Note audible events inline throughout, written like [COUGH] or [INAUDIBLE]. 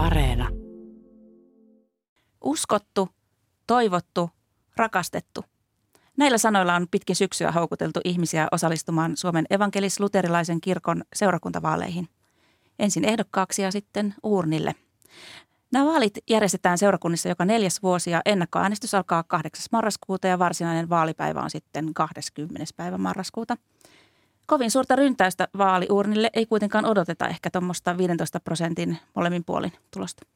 Areena. Uskottu, toivottu, rakastettu. Näillä sanoilla on pitkin syksyä houkuteltu ihmisiä osallistumaan Suomen evankelis-luterilaisen kirkon seurakuntavaaleihin. Ensin ehdokkaaksi ja sitten uurnille. Nämä vaalit järjestetään seurakunnissa joka neljäs vuosi ja ennakkoäänestys alkaa 8. marraskuuta ja varsinainen vaalipäivä on sitten 20. päivä marraskuuta. Kovin suurta ryntäystä vaaliurnille ei kuitenkaan odoteta ehkä tuommoista 15 prosentin molemmin puolin tulosta.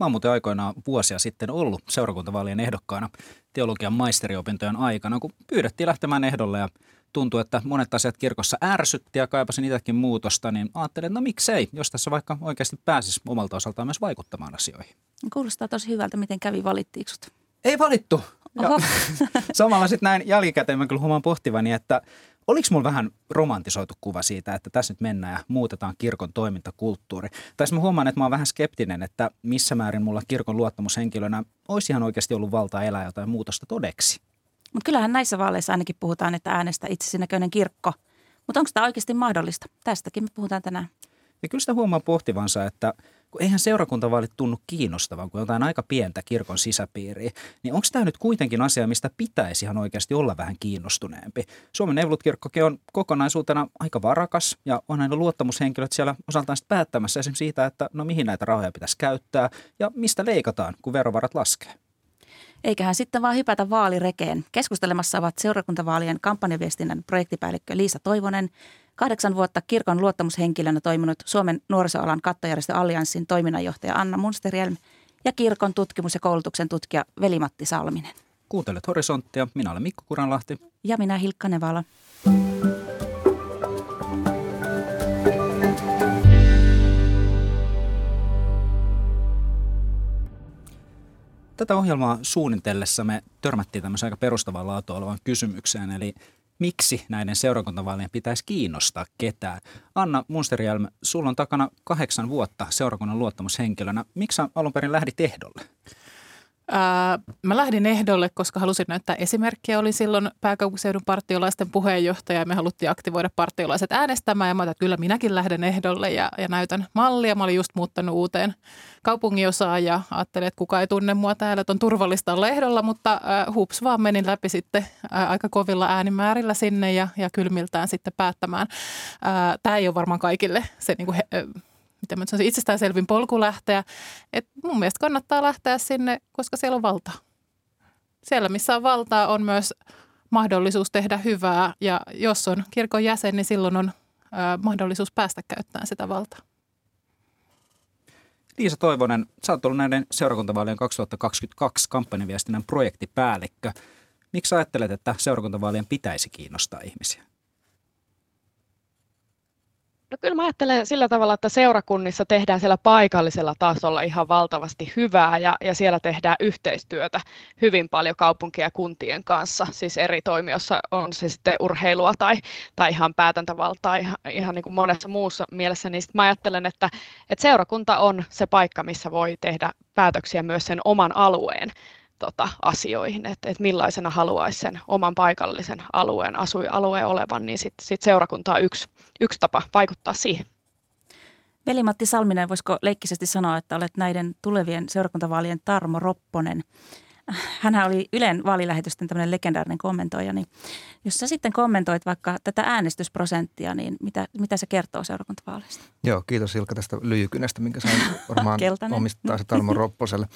Mä oon muuten aikoinaan vuosia sitten ollut seurakuntavaalien ehdokkaana teologian maisteriopintojen aikana, kun pyydettiin lähtemään ehdolle ja tuntui, että monet asiat kirkossa ärsytti ja kaipasin itsekin muutosta, niin ajattelin, että no miksei, jos tässä vaikka oikeasti pääsisi omalta osaltaan myös vaikuttamaan asioihin. Kuulostaa tosi hyvältä, miten kävi valittiinko sut? Ei valittu. Ja Oho. [LAUGHS] samalla sitten näin jälkikäteen mä kyllä huomaan pohtivani, että oliko mulla vähän romantisoitu kuva siitä, että tässä nyt mennään ja muutetaan kirkon toimintakulttuuri. Tai mä huomaan, että mä oon vähän skeptinen, että missä määrin mulla kirkon luottamushenkilönä olisi ihan oikeasti ollut valtaa elää jotain muutosta todeksi. Mutta kyllähän näissä vaaleissa ainakin puhutaan, että äänestä itsesi näköinen kirkko. Mutta onko tämä oikeasti mahdollista? Tästäkin me puhutaan tänään. Ja kyllä sitä huomaa pohtivansa, että kun eihän seurakuntavaalit tunnu kiinnostavan, kun jotain aika pientä kirkon sisäpiiriä, niin onko tämä nyt kuitenkin asia, mistä pitäisi ihan oikeasti olla vähän kiinnostuneempi? Suomen Evolut-kirkkokin on kokonaisuutena aika varakas ja on aina luottamushenkilöt siellä osaltaan sitten päättämässä esimerkiksi siitä, että no mihin näitä rahoja pitäisi käyttää ja mistä leikataan, kun verovarat laskee. Eiköhän sitten vaan hypätä vaalirekeen. Keskustelemassa ovat seurakuntavaalien kampanjaviestinnän projektipäällikkö Liisa Toivonen, kahdeksan vuotta kirkon luottamushenkilönä toiminut Suomen nuorisoalan kattojärjestö Allianssin toiminnanjohtaja Anna Munsterjelm ja kirkon tutkimus- ja koulutuksen tutkija Veli-Matti Salminen. Kuuntelet Horisonttia, minä olen Mikko Kuranlahti. Ja minä Hilkka Nevala. Tätä ohjelmaa suunnitellessa me törmättiin tämmöiseen aika perustavaa laatua olevaan kysymykseen, eli miksi näiden seurakuntavaalien pitäisi kiinnostaa ketään. Anna Munsterjelm, sulla on takana kahdeksan vuotta seurakunnan luottamushenkilönä. Miksi alun perin lähdit ehdolle? Ää, mä lähdin ehdolle, koska halusin näyttää esimerkkiä. Olin silloin pääkaupunkiseudun partiolaisten puheenjohtaja ja me haluttiin aktivoida partiolaiset äänestämään. Ja mä että kyllä minäkin lähden ehdolle ja, ja näytän mallia. Mä olin just muuttanut uuteen kaupunginosaan ja ajattelin, että kuka ei tunne mua täällä, että on turvallista olla ehdolla. Mutta äh, hups vaan menin läpi sitten äh, aika kovilla äänimäärillä sinne ja, ja kylmiltään sitten päättämään. Tämä ei ole varmaan kaikille se niin kuin he, miten mä sanoisin, itsestäänselvin polku lähteä. Et mun mielestä kannattaa lähteä sinne, koska siellä on valtaa. Siellä, missä on valtaa, on myös mahdollisuus tehdä hyvää. Ja jos on kirkon jäsen, niin silloin on ö, mahdollisuus päästä käyttämään sitä valtaa. Liisa Toivonen, sä oot ollut näiden seurakuntavaalien 2022 kampanjaviestinnän projektipäällikkö. Miksi ajattelet, että seurakuntavaalien pitäisi kiinnostaa ihmisiä? No kyllä mä ajattelen sillä tavalla, että seurakunnissa tehdään siellä paikallisella tasolla ihan valtavasti hyvää ja, ja siellä tehdään yhteistyötä hyvin paljon kaupunkien ja kuntien kanssa, siis eri toimijoissa on se sitten urheilua tai, tai ihan päätäntävaltaa ihan, ihan niin kuin monessa muussa mielessä, niin mä ajattelen, että, että seurakunta on se paikka, missä voi tehdä päätöksiä myös sen oman alueen tota, asioihin, että, että millaisena haluaisi sen oman paikallisen alueen, asuinalueen olevan, niin sitten sit seurakunta on yksi, yksi tapa vaikuttaa siihen. Veli-Matti Salminen, voisiko leikkisesti sanoa, että olet näiden tulevien seurakuntavaalien Tarmo Ropponen? Hänhän oli Ylen vaalilähetysten tämmöinen legendaarinen kommentoija, niin jos sä sitten kommentoit vaikka tätä äänestysprosenttia, niin mitä, mitä se kertoo seurakuntavaaleista? Joo, kiitos Ilkka tästä lyijykynästä, minkä sain [LAUGHS] varmaan omistaa se Tarmo Ropposelle.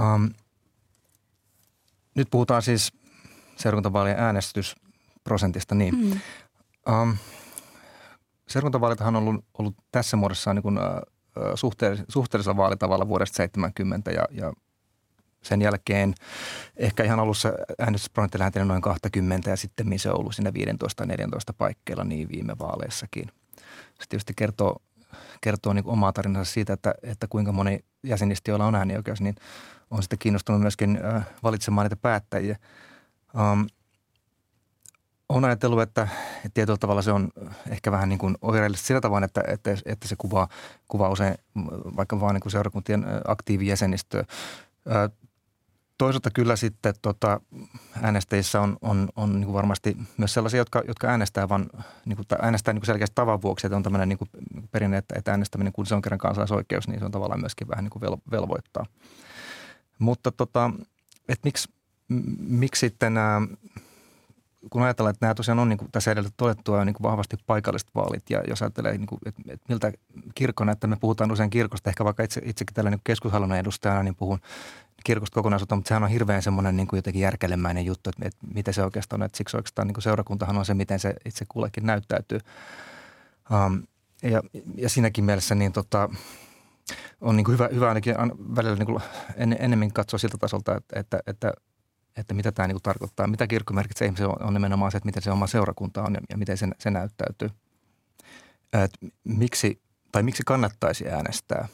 Um, nyt puhutaan siis seurakuntavaalien äänestysprosentista. Niin. Mm. Um, seurakuntavaalithan on ollut, ollut tässä muodossa niin kuin, uh, suhteellis- suhteellisella vaalitavalla vuodesta 70 ja, ja sen jälkeen ehkä ihan alussa äänestysprosentti lähentelee noin 20 ja sitten se on ollut siinä 15 14 paikkeilla niin viime vaaleissakin. Se tietysti kertoo, kertoo niin omaa tarinansa siitä, että, että kuinka moni jäsenistä, joilla on äänioikeus, niin on sitten kiinnostunut myöskin äh, valitsemaan niitä päättäjiä. Um, olen ajatellut, että, tietyllä tavalla se on ehkä vähän niin kuin oireellista sillä tavoin, että, että, että se kuvaa, kuvaa usein vaikka vaan niin kuin seurakuntien aktiivijäsenistöä. toisaalta kyllä sitten tota, äänestäjissä on, on, on niin varmasti myös sellaisia, jotka, jotka äänestää, vaan, niin kuin, äänestää niin selkeästi tavan vuoksi, että on tämmöinen niin kuin perinne, että, että äänestäminen, kun se on kerran kansalaisoikeus, niin se on tavallaan myöskin vähän niin kuin vel, velvoittaa. Mutta tota, että miksi, miksi sitten nämä kun ajatellaan, että nämä tosiaan on niin kuin tässä edellä todettua niin kuin vahvasti paikalliset vaalit ja jos ajattelee, niin kuin, että, että miltä kirkko näyttää, me puhutaan usein kirkosta, ehkä vaikka itse, itsekin tällä niin keskushallinnon edustajana, niin puhun kirkosta kokonaisuutta, mutta sehän on hirveän semmoinen niin kuin jotenkin järkelemäinen juttu, että, että miten se oikeastaan on, että siksi oikeastaan niin kuin seurakuntahan on se, miten se itse kullekin näyttäytyy. Um, ja, ja siinäkin mielessä niin tota, on niin kuin hyvä, hyvä ainakin välillä niin kuin en, enemmän katsoa siltä tasolta, että, että, että että mitä tämä niin tarkoittaa. Mitä kirkko merkitsee ihmiselle on, on nimenomaan se, että miten se oma seurakunta on ja, ja miten se, se näyttäytyy. Et miksi, tai miksi kannattaisi äänestää,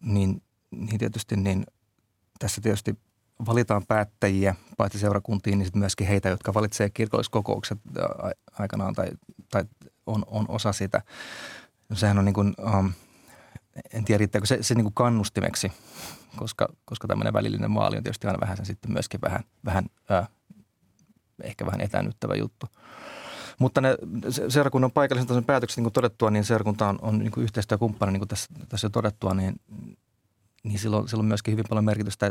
niin, niin tietysti niin tässä tietysti valitaan päättäjiä paitsi seurakuntiin, niin sitten myöskin heitä, jotka valitsee kirkolliskokoukset aikanaan tai, tai on, on osa sitä. Sehän on niin kuin, um, en tiedä riittääkö se, se niin kuin kannustimeksi koska, koska tämmöinen välillinen maali on tietysti aina vähän sen sitten myöskin vähän, vähän ää, ehkä vähän etänyttävä juttu. Mutta ne seurakunnan paikallisen tason päätökset, niin kuin todettua, niin seurakunta on, on niin yhteistyökumppani, niin kuin tässä, tässä jo todettua, niin, niin silloin, silloin myöskin hyvin paljon merkitystä.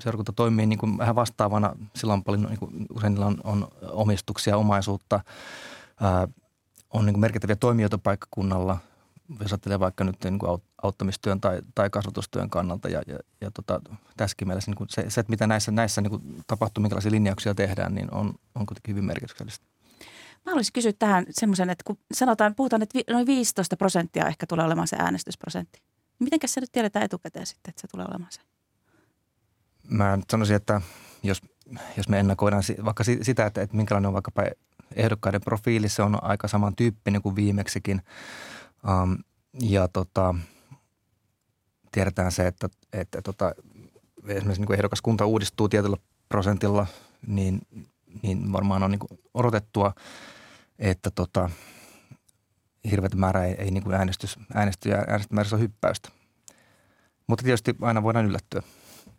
Seurakunta toimii niin kuin vähän vastaavana, silloin paljon, niin kuin usein on, on omistuksia, omaisuutta, ää, on niin kuin merkittäviä toimijoita paikkakunnalla – jos ajattelee vaikka nyt niin kuin auttamistyön tai, tai kasvatustyön kannalta ja, ja, ja tota, tässäkin mielessä niin kuin se, se, että mitä näissä, näissä niin kuin tapahtuu, minkälaisia linjauksia tehdään, niin on, on kuitenkin hyvin merkityksellistä. Mä haluaisin kysyä tähän semmoisen, että kun sanotaan, puhutaan, että noin 15 prosenttia ehkä tulee olemaan se äänestysprosentti. Mitenkäs se nyt tiedetään etukäteen sitten, että se tulee olemaan se? Mä nyt sanoisin, että jos, jos me ennakoidaan vaikka sitä, että, että minkälainen on vaikkapa ehdokkaiden profiili, se on aika samantyyppinen kuin viimeksikin – Um, ja tota, tiedetään se, että, että tota, esimerkiksi niin ehdokaskunta uudistuu tietyllä prosentilla, niin, niin varmaan on niin odotettua, että tota, hirveätä määrä ei, ei niin kuin äänestys, äänestyjä äänestämäärässä hyppäystä. Mutta tietysti aina voidaan yllättyä.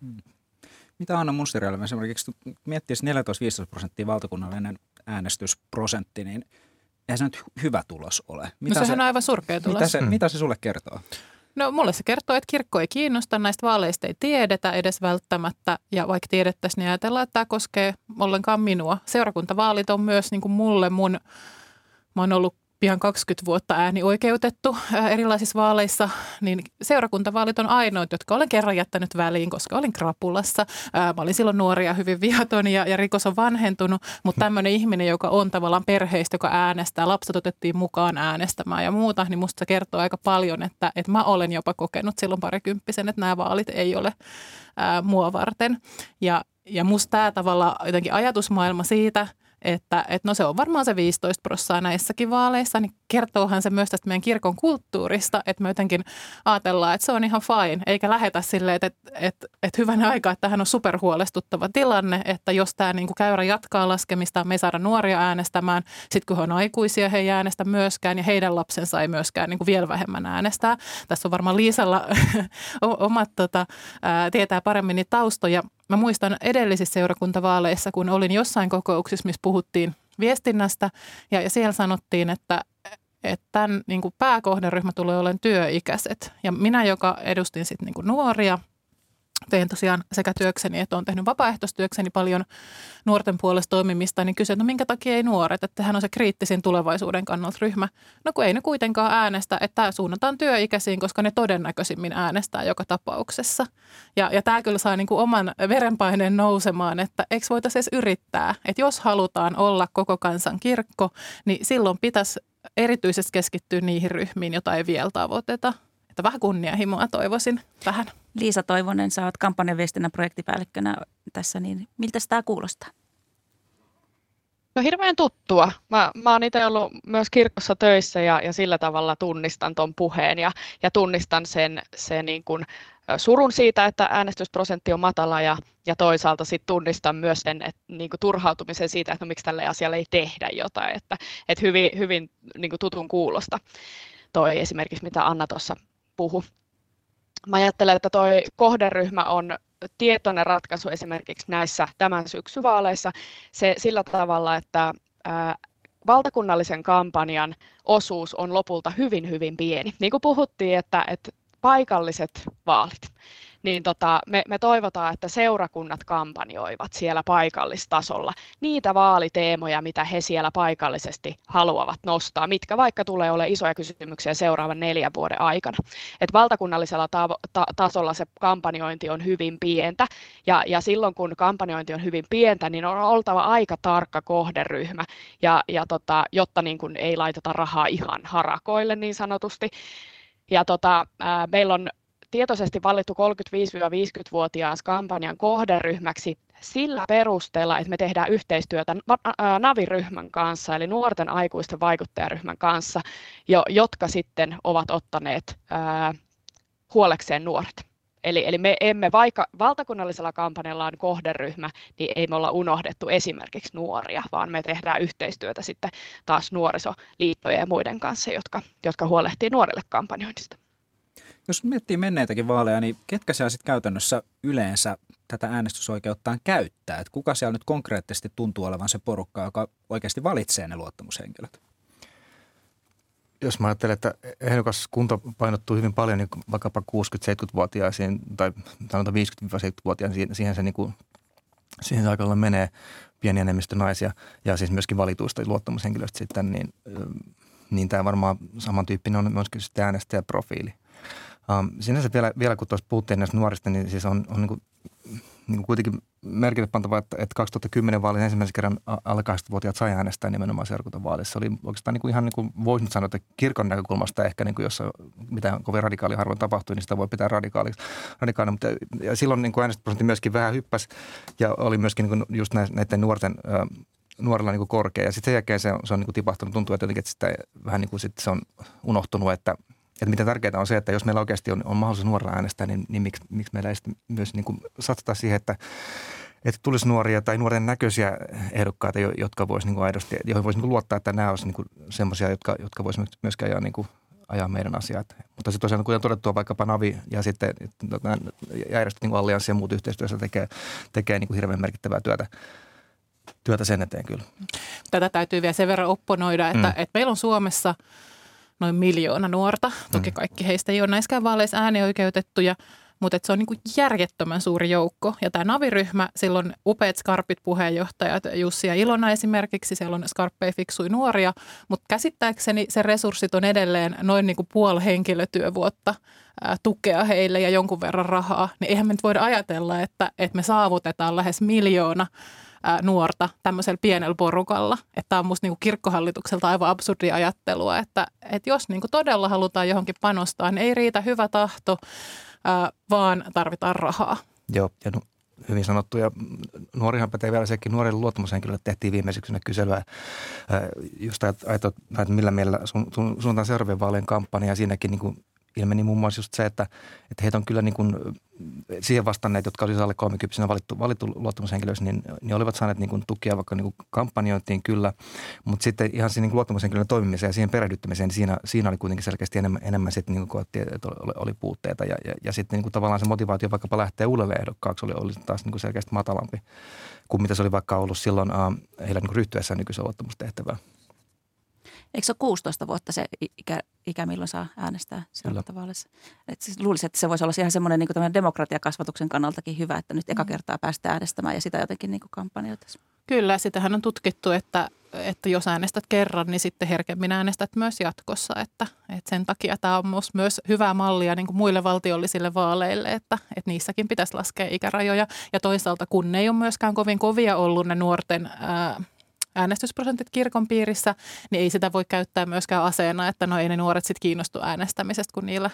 Hmm. Mitä Anna Musterialve esimerkiksi miettii 14-15 prosenttia valtakunnallinen äänestysprosentti, niin – eihän se nyt hyvä tulos ole. Mitä no sehän se, on aivan surkea tulos. Mitä se, mm. mitä se sulle kertoo? No mulle se kertoo, että kirkko ei kiinnosta, näistä vaaleista ei tiedetä edes välttämättä. Ja vaikka tiedettäisiin, niin ajatellaan, että tämä koskee ollenkaan minua. Seurakuntavaalit on myös niin kuin mulle mun, mä oon ollut pian 20 vuotta äänioikeutettu erilaisissa vaaleissa, niin seurakuntavaalit on ainoat, jotka olen kerran jättänyt väliin, koska olin krapulassa. Mä olin silloin nuoria hyvin viaton ja, ja rikos on vanhentunut, mutta tämmöinen ihminen, joka on tavallaan perheistä, joka äänestää, lapset otettiin mukaan äänestämään ja muuta, niin musta se kertoo aika paljon, että, että mä olen jopa kokenut silloin parikymppisen, että nämä vaalit ei ole ää, mua varten. Ja, ja musta tämä tavalla jotenkin ajatusmaailma siitä – että, että no se on varmaan se 15 prosenttia näissäkin vaaleissa, niin kertoohan se myös tästä meidän kirkon kulttuurista, että me jotenkin ajatellaan, että se on ihan fine, eikä lähetä silleen, että, että, että, että hyvän aikaa, että tähän on superhuolestuttava tilanne, että jos tämä niin kuin käyrä jatkaa laskemista, me ei saada nuoria äänestämään, sitten kun he on aikuisia, he ei äänestä myöskään ja heidän lapsensa ei myöskään niin kuin vielä vähemmän äänestää. Tässä on varmaan Liisalla [LAUGHS] omat tota, ää, tietää paremmin niitä taustoja, Mä muistan edellisissä seurakuntavaaleissa, kun olin jossain kokouksissa, missä puhuttiin viestinnästä ja, ja siellä sanottiin, että, että tämän niin kuin pääkohderyhmä tulee olemaan työikäiset. Ja minä, joka edustin sitten niin nuoria – teen tosiaan sekä työkseni että olen tehnyt vapaaehtoistyökseni paljon nuorten puolesta toimimista, niin kysyn, no minkä takia ei nuoret, että hän on se kriittisin tulevaisuuden kannalta ryhmä. No kun ei ne kuitenkaan äänestä, että tämä suunnataan työikäisiin, koska ne todennäköisimmin äänestää joka tapauksessa. Ja, ja tämä kyllä saa niin kuin oman verenpaineen nousemaan, että eikö voitaisiin edes yrittää, että jos halutaan olla koko kansan kirkko, niin silloin pitäisi erityisesti keskittyä niihin ryhmiin, joita ei vielä tavoiteta. Että vähän kunnianhimoa toivoisin tähän. Liisa Toivonen, sä oot kampanjaviestinnän projektipäällikkönä tässä, niin miltä tämä kuulostaa? No hirveän tuttua. Mä, mä oon itse ollut myös kirkossa töissä ja, ja sillä tavalla tunnistan tuon puheen ja, ja tunnistan sen, sen niin kuin surun siitä, että äänestysprosentti on matala ja, ja toisaalta sit tunnistan myös sen että, niin kuin turhautumisen siitä, että no, miksi tälle asialle ei tehdä jotain. Että, että hyvin, hyvin niin kuin tutun kuulosta toi esimerkiksi, mitä Anna tuossa puhu. Mä ajattelen, että toi kohderyhmä on tietoinen ratkaisu esimerkiksi näissä tämän syksyvaaleissa se sillä tavalla, että ää, valtakunnallisen kampanjan osuus on lopulta hyvin, hyvin pieni. Niin kuin puhuttiin, että, että paikalliset vaalit niin tota, me, me toivotaan, että seurakunnat kampanjoivat siellä paikallistasolla niitä vaaliteemoja, mitä he siellä paikallisesti haluavat nostaa, mitkä vaikka tulee ole isoja kysymyksiä seuraavan neljän vuoden aikana. Et valtakunnallisella ta- ta- tasolla se kampanjointi on hyvin pientä, ja, ja silloin kun kampanjointi on hyvin pientä, niin on oltava aika tarkka kohderyhmä, ja, ja tota, jotta niin kun ei laiteta rahaa ihan harakoille niin sanotusti. Ja tota, ää, meillä on tietoisesti valittu 35-50-vuotias kampanjan kohderyhmäksi sillä perusteella, että me tehdään yhteistyötä NAVI-ryhmän kanssa, eli nuorten aikuisten vaikuttajaryhmän kanssa, jo, jotka sitten ovat ottaneet ää, huolekseen nuoret. Eli, eli me emme, vaikka valtakunnallisella kampanjalla on kohderyhmä, niin ei me olla unohdettu esimerkiksi nuoria, vaan me tehdään yhteistyötä sitten taas nuorisoliittojen ja muiden kanssa, jotka, jotka huolehtii nuorille kampanjoinnista. Jos miettii menneitäkin vaaleja, niin ketkä siellä sitten käytännössä yleensä tätä äänestysoikeuttaan käyttää? Et kuka siellä nyt konkreettisesti tuntuu olevan se porukka, joka oikeasti valitsee ne luottamushenkilöt? Jos mä ajattelen, että ehdokas kunta painottuu hyvin paljon niin vaikkapa 60-70-vuotiaisiin tai sanotaan 50-70-vuotiaisiin, siihen se, niin kuin, siihen se aika menee pieni enemmistö naisia ja siis myöskin valituista luottamushenkilöistä sitten, niin, niin tämä varmaan samantyyppinen on myöskin sitten äänestäjäprofiili – Um, sinänsä vielä, vielä kun tuossa puhuttiin näistä nuorista, niin siis on, on niin kuin, niin kuin kuitenkin merkille pantava, että, että 2010 vaalissa ensimmäisen kerran alle 80-vuotiaat sai äänestää nimenomaan seurakuntavaaleissa. Se oli oikeastaan niin kuin ihan niin kuin voisi nyt sanoa, että kirkon näkökulmasta ehkä, niin kuin jossa mitään kovin radikaali harvoin tapahtui, niin sitä voi pitää radikaaliksi. radikaali, mutta ja silloin niin äänestysprosentti myöskin vähän hyppäsi ja oli myöskin niin kuin just näiden nuorten nuorilla niin korkea. Ja sitten sen jälkeen se on, se on niin kuin tipahtanut. Tuntuu, että, jotenkin, että sitä vähän niin kuin sit se on unohtunut, että – että mitä tärkeää on se, että jos meillä oikeasti on, on mahdollisuus nuorella äänestää, niin, niin miksi, miksi meillä ei myös niin kuin satsata siihen, että, että tulisi nuoria tai nuoren näköisiä ehdokkaita, jotka voisi niin aidosti, joihin voisi niin luottaa, että nämä olisivat niin semmoisia, jotka, jotka voisivat myöskään ajaa, niin kuin, ajaa meidän asiat. Mutta sitten tosiaan, kuten todettua, vaikkapa Navi ja sitten järjestöt niin Allianssi ja muut yhteistyössä tekee, tekee niin kuin hirveän merkittävää työtä työtä sen eteen kyllä. Tätä täytyy vielä sen verran opponoida, että, mm. että meillä on Suomessa – noin miljoona nuorta. Toki mm. kaikki heistä ei ole näiskään vaaleissa äänioikeutettuja, mutta se on niin kuin järjettömän suuri joukko. Ja tämä Naviryhmä, silloin upeat skarpit puheenjohtajat, Jussi ja Ilona esimerkiksi, siellä on skarppeja fiksui nuoria, mutta käsittääkseni se resurssit on edelleen noin niin kuin puoli henkilötyövuotta ää, tukea heille ja jonkun verran rahaa. Niin eihän me nyt voida ajatella, että, että me saavutetaan lähes miljoona nuorta tämmöisellä pienellä porukalla. Että tämä on musta niinku kirkkohallitukselta aivan absurdi ajattelua, että, että jos niinku todella halutaan johonkin panostaa, niin ei riitä hyvä tahto, vaan tarvitaan rahaa. Joo, ja no, hyvin sanottu. Ja nuorihan pätee vielä sekin, nuorille luottamushenkilöille tehtiin viime syksynä kyselyä just ajatella, että millä mielellä sun, sun, suuntaan seuraavien vaalien kampanja ja siinäkin niin kuin ilmeni muun muassa just se, että, että heitä on kyllä niin kuin siihen vastanneet, jotka olisivat alle 30 valittu, valittu luottamushenkilöiksi, niin, niin olivat saaneet niin kuin tukia vaikka niin kuin kampanjointiin kyllä, mutta sitten ihan siinä niin luottamushenkilön toimimiseen ja siihen perehdyttämiseen, niin siinä, siinä oli kuitenkin selkeästi enemmän, enemmän sitten niin kuin koettiin, että oli, oli puutteita ja, ja, ja sitten niin kuin tavallaan se motivaatio vaikkapa lähteä uudelleen ehdokkaaksi oli, oli taas niin kuin selkeästi matalampi kuin mitä se oli vaikka ollut silloin äh, heillä niin kuin ryhtyessä nykyisen luottamustehtävään. Eikö se ole 16 vuotta se ikä, ikä milloin saa äänestää seuraavassa siis luulisin, että se voisi olla ihan semmoinen niin demokratiakasvatuksen kannaltakin hyvä, että nyt eka mm. kertaa päästään äänestämään ja sitä jotenkin niin kampanjoitaisiin. Kyllä, sitähän on tutkittu, että, että jos äänestät kerran, niin sitten herkemmin äänestät myös jatkossa. Että, että sen takia tämä on myös hyvää mallia niin kuin muille valtiollisille vaaleille, että, että niissäkin pitäisi laskea ikärajoja. Ja toisaalta kun ne ei ole myöskään kovin kovia ollut ne nuorten ää, äänestysprosentit kirkon piirissä, niin ei sitä voi käyttää myöskään aseena, että no ei ne nuoret sitten kiinnostu äänestämisestä, kun niillä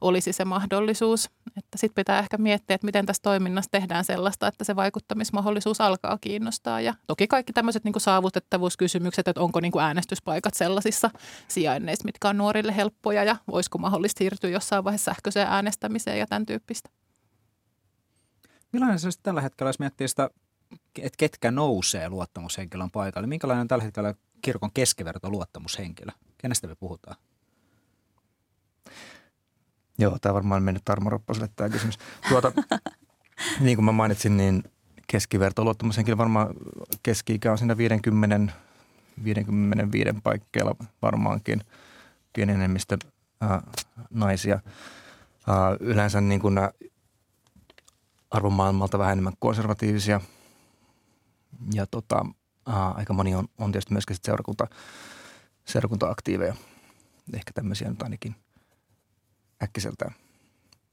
olisi se mahdollisuus. Että sitten pitää ehkä miettiä, että miten tässä toiminnassa tehdään sellaista, että se vaikuttamismahdollisuus alkaa kiinnostaa. Ja toki kaikki tämmöiset niin saavutettavuuskysymykset, että onko niin kuin äänestyspaikat sellaisissa sijainneissa, mitkä on nuorille helppoja ja voisiko mahdollisesti siirtyä jossain vaiheessa sähköiseen äänestämiseen ja tämän tyyppistä. Millainen se tällä hetkellä, jos miettii sitä että ketkä nousee luottamushenkilön paikalle? Minkälainen on tällä hetkellä kirkon keskiverto luottamushenkilö? Kenestä me puhutaan? Joo, tämä varmaan mennyt Tarmo Roppaselle tämä kysymys. Tuota, [LAUGHS] niin kuin mä mainitsin, niin keskiverto luottamushenkilö varmaan keski-ikä on siinä 50, 55 paikkeilla varmaankin pieni enemmistö ää, naisia. Ää, yleensä niin kuin arvomaailmalta vähän enemmän konservatiivisia ja tota, ää, aika moni on, on tietysti myöskin sit seurakunta, seurakunta-aktiiveja. Ehkä tämmöisiä nyt ainakin äkkiseltään.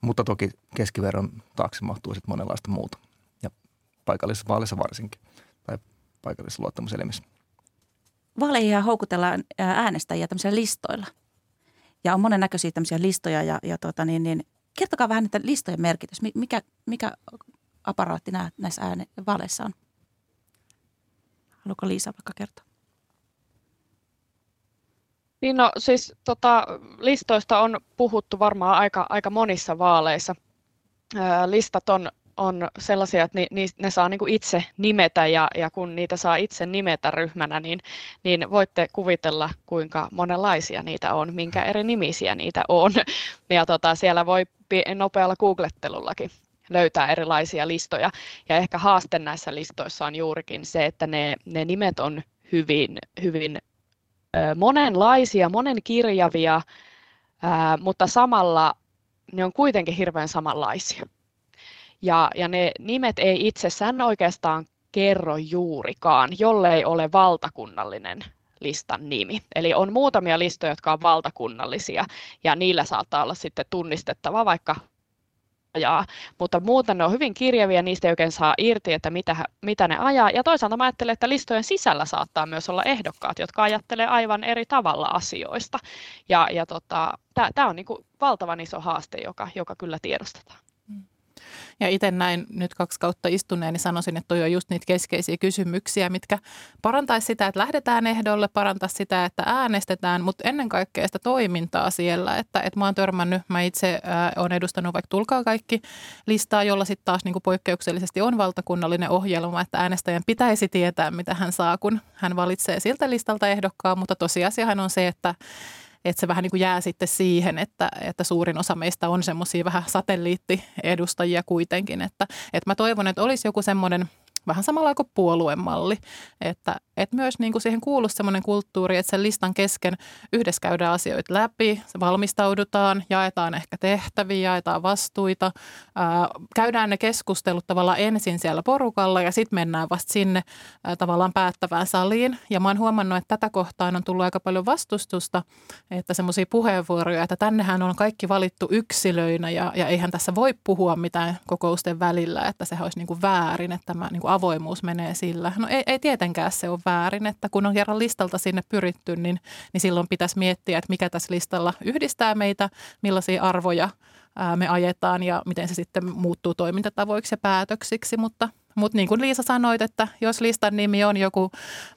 Mutta toki keskiverron taakse mahtuu sitten monenlaista muuta. Ja paikallisessa vaalissa varsinkin, tai paikallisessa luottamuselimissä. Vaaleja houkutellaan äänestäjiä tämmöisillä listoilla. Ja on monennäköisiä tämmöisiä listoja ja, ja tota niin, niin, kertokaa vähän näitä listojen merkitys. Mikä, mikä aparaatti nää, näissä ääne, vaaleissa on? Haluatko Liisa vaikka kertoa? Niin no siis tota, listoista on puhuttu varmaan aika, aika monissa vaaleissa. Ää, listat on, on sellaisia, että ni, ni, ne saa niinku itse nimetä ja, ja kun niitä saa itse nimetä ryhmänä, niin, niin voitte kuvitella, kuinka monenlaisia niitä on, minkä eri nimisiä niitä on. [LAUGHS] Ja tota, siellä voi nopealla googlettelullakin löytää erilaisia listoja. Ja ehkä haaste näissä listoissa on juurikin se, että ne, ne nimet on hyvin, hyvin monenlaisia, monenkirjavia, mutta samalla ne on kuitenkin hirveän samanlaisia. Ja, ja ne nimet ei itsessään oikeastaan kerro juurikaan, jollei ole valtakunnallinen listan nimi. Eli on muutamia listoja, jotka on valtakunnallisia, ja niillä saattaa olla sitten tunnistettava vaikka ajaa, mutta muuten ne on hyvin kirjavia, niistä ei oikein saa irti, että mitä, mitä ne ajaa. Ja toisaalta mä ajattelen, että listojen sisällä saattaa myös olla ehdokkaat, jotka ajattelee aivan eri tavalla asioista. Ja, ja tota, tämä on niinku valtavan iso haaste, joka, joka kyllä tiedostetaan. Ja itse näin nyt kaksi kautta istuneeni niin sanoisin, että toi on just niitä keskeisiä kysymyksiä, mitkä parantaisi sitä, että lähdetään ehdolle, parantaisi sitä, että äänestetään, mutta ennen kaikkea sitä toimintaa siellä, että, että mä oon törmännyt, mä itse äh, olen edustanut vaikka Tulkaa kaikki listaa, jolla sitten taas niin kuin poikkeuksellisesti on valtakunnallinen ohjelma, että äänestäjän pitäisi tietää, mitä hän saa, kun hän valitsee siltä listalta ehdokkaan, mutta tosiasiahan on se, että että se vähän niin kuin jää sitten siihen, että, että suurin osa meistä on semmoisia vähän satelliittiedustajia kuitenkin. Että, että mä toivon, että olisi joku semmoinen vähän samalla kuin puoluemalli, että, että myös niin kuin siihen kuuluu sellainen kulttuuri, että sen listan kesken yhdessä käydään asioita läpi, valmistaudutaan, jaetaan ehkä tehtäviä, jaetaan vastuita, ää, käydään ne keskustelut tavallaan ensin siellä porukalla ja sitten mennään vasta sinne ää, tavallaan päättävään saliin. Ja mä oon huomannut, että tätä kohtaan on tullut aika paljon vastustusta, että semmoisia puheenvuoroja, että tännehän on kaikki valittu yksilöinä ja, ja eihän tässä voi puhua mitään kokousten välillä, että se olisi niin kuin väärin, että tämä niin kuin avoimuus menee sillä. No ei, ei tietenkään se ole väärin, että kun on kerran listalta sinne pyritty, niin, niin silloin pitäisi miettiä, että mikä tässä listalla yhdistää meitä, millaisia arvoja me ajetaan ja miten se sitten muuttuu toimintatavoiksi ja päätöksiksi, mutta mutta niin kuin Liisa sanoit, että jos listan nimi on joku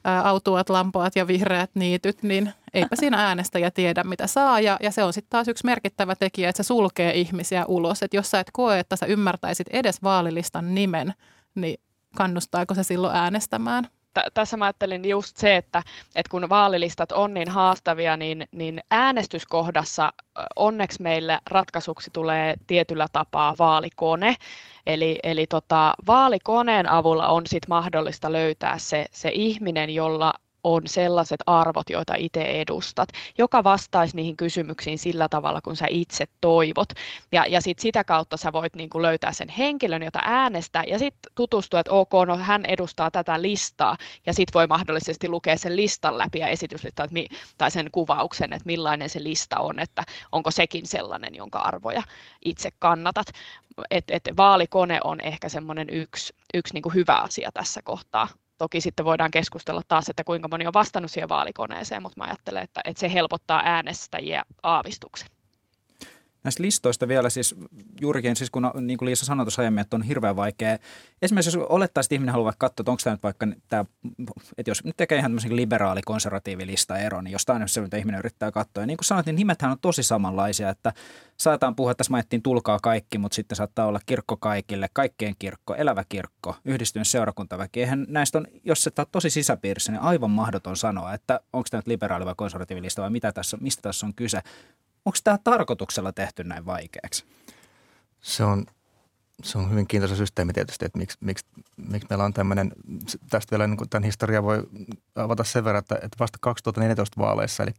ä, autuat, lampoat ja vihreät niityt, niin eipä siinä äänestäjä tiedä, mitä saa. Ja, ja se on sitten taas yksi merkittävä tekijä, että se sulkee ihmisiä ulos. Että jos sä et koe, että sä ymmärtäisit edes vaalilistan nimen, niin kannustaako se silloin äänestämään? Tässä mä ajattelin just se, että, että kun vaalilistat on niin haastavia, niin, niin äänestyskohdassa onneksi meille ratkaisuksi tulee tietyllä tapaa vaalikone. Eli, eli tota, vaalikoneen avulla on sit mahdollista löytää se, se ihminen, jolla on sellaiset arvot, joita itse edustat, joka vastaisi niihin kysymyksiin sillä tavalla, kun sä itse toivot. Ja, ja sit sitä kautta sä voit niin kuin löytää sen henkilön, jota äänestää, ja sitten tutustua, että ok, no hän edustaa tätä listaa, ja sitten voi mahdollisesti lukea sen listan läpi ja esityslistan tai sen kuvauksen, että millainen se lista on, että onko sekin sellainen, jonka arvoja itse kannatat. Et, et vaalikone on ehkä semmoinen yksi, yksi niin kuin hyvä asia tässä kohtaa Toki sitten voidaan keskustella taas, että kuinka moni on vastannut siihen vaalikoneeseen, mutta mä ajattelen, että, että se helpottaa äänestäjiä aavistuksen. Näistä listoista vielä siis juurikin, siis kun niin kuin Liisa sanoi tuossa aiemmin, että on hirveän vaikea. Esimerkiksi jos olettaisiin, että ihminen haluaa katsoa, että onko tämä nyt vaikka tämä, että jos nyt tekee ihan tämmöisen liberaali konservatiivilista ero, niin jostain on se, mitä ihminen yrittää katsoa. Ja niin kuin sanoit, niin nimethän on tosi samanlaisia, että saataan puhua, tässä mainittiin tulkaa kaikki, mutta sitten saattaa olla kirkko kaikille, kaikkien kirkko, elävä kirkko, yhdistynyt seurakuntaväki. Eihän näistä on, jos se on tosi sisäpiirissä, niin aivan mahdoton sanoa, että onko tämä nyt liberaali vai konservatiivilista vai mitä tässä, mistä tässä on kyse. Onko tämä tarkoituksella tehty näin vaikeaksi? Se on se on hyvin kiintoisa systeemi tietysti, että miksi, miksi, miksi meillä on tämmöinen, tästä vielä niin tämän historiaa voi avata sen verran, että, että vasta 2014 vaaleissa, eli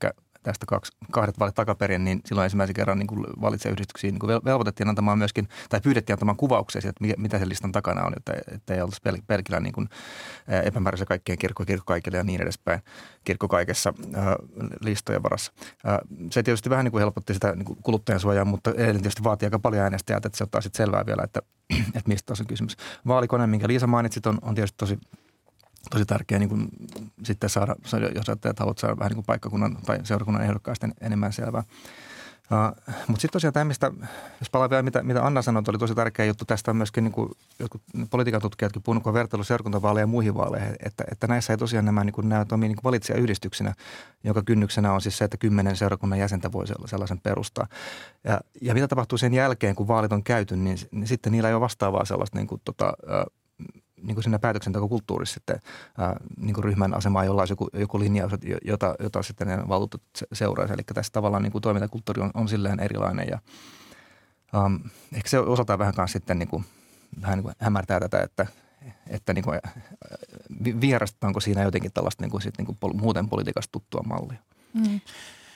tästä kaksi, kahdet vaalit takaperin, niin silloin ensimmäisen kerran niin valitsijayhdistyksiin niin velvoitettiin antamaan myöskin, tai pyydettiin antamaan kuvauksia siitä, että mitä sen listan takana on, että, että ei oltaisi pel, pelkillä niin kuin epämääräisiä kaikkien kirkko, kirkko kaikille ja niin edespäin, kirkko kaikessa äh, listojen varassa. Äh, se tietysti vähän niin kuin helpotti sitä niin kuin kuluttajan suojaa, mutta edelleen tietysti vaatii aika paljon äänestäjää, että se ottaa sitten selvää vielä, että, [CLEARS THROAT] että mistä on kysymys. Vaalikone, minkä Liisa mainitsit, on, on tietysti tosi tosi tärkeää niin sitten saada, jos ajattelee, että haluat saada vähän niin kuin paikkakunnan tai seurakunnan ehdokkaista enemmän selvää. Uh, mutta sitten tosiaan tämä, mistä, jos palaan vielä, mitä, mitä Anna sanoi, oli tosi tärkeä juttu. Tästä on myöskin niin kuin, jotkut politiikan tutkijatkin puhunut, kun vertailu seurakuntavaaleja ja muihin vaaleihin, että, että näissä ei tosiaan nämä, niin kuin, nämä toimii niin valitsijayhdistyksinä, jonka kynnyksenä on siis se, että kymmenen seurakunnan jäsentä voi sellaisen perustaa. Ja, ja mitä tapahtuu sen jälkeen, kun vaalit on käyty, niin, niin sitten niillä ei ole vastaavaa sellaista niin kuin, tota, niin kuin siinä päätöksentekokulttuurissa sitten ää, niin kuin ryhmän asemaa, jolla olisi joku, joku linjaus, jota, jota sitten ne valtuutetut seuraisi. Eli tässä tavallaan niin kuin toimintakulttuuri on, on silleen erilainen ja um, ehkä se osataan vähän kanssa sitten niin kuin, vähän niin kuin hämärtää tätä, että, että niin kuin, vierastetaanko siinä jotenkin tällaista niin kuin, sit, niin kuin pol, muuten politiikasta tuttua mallia. Mm.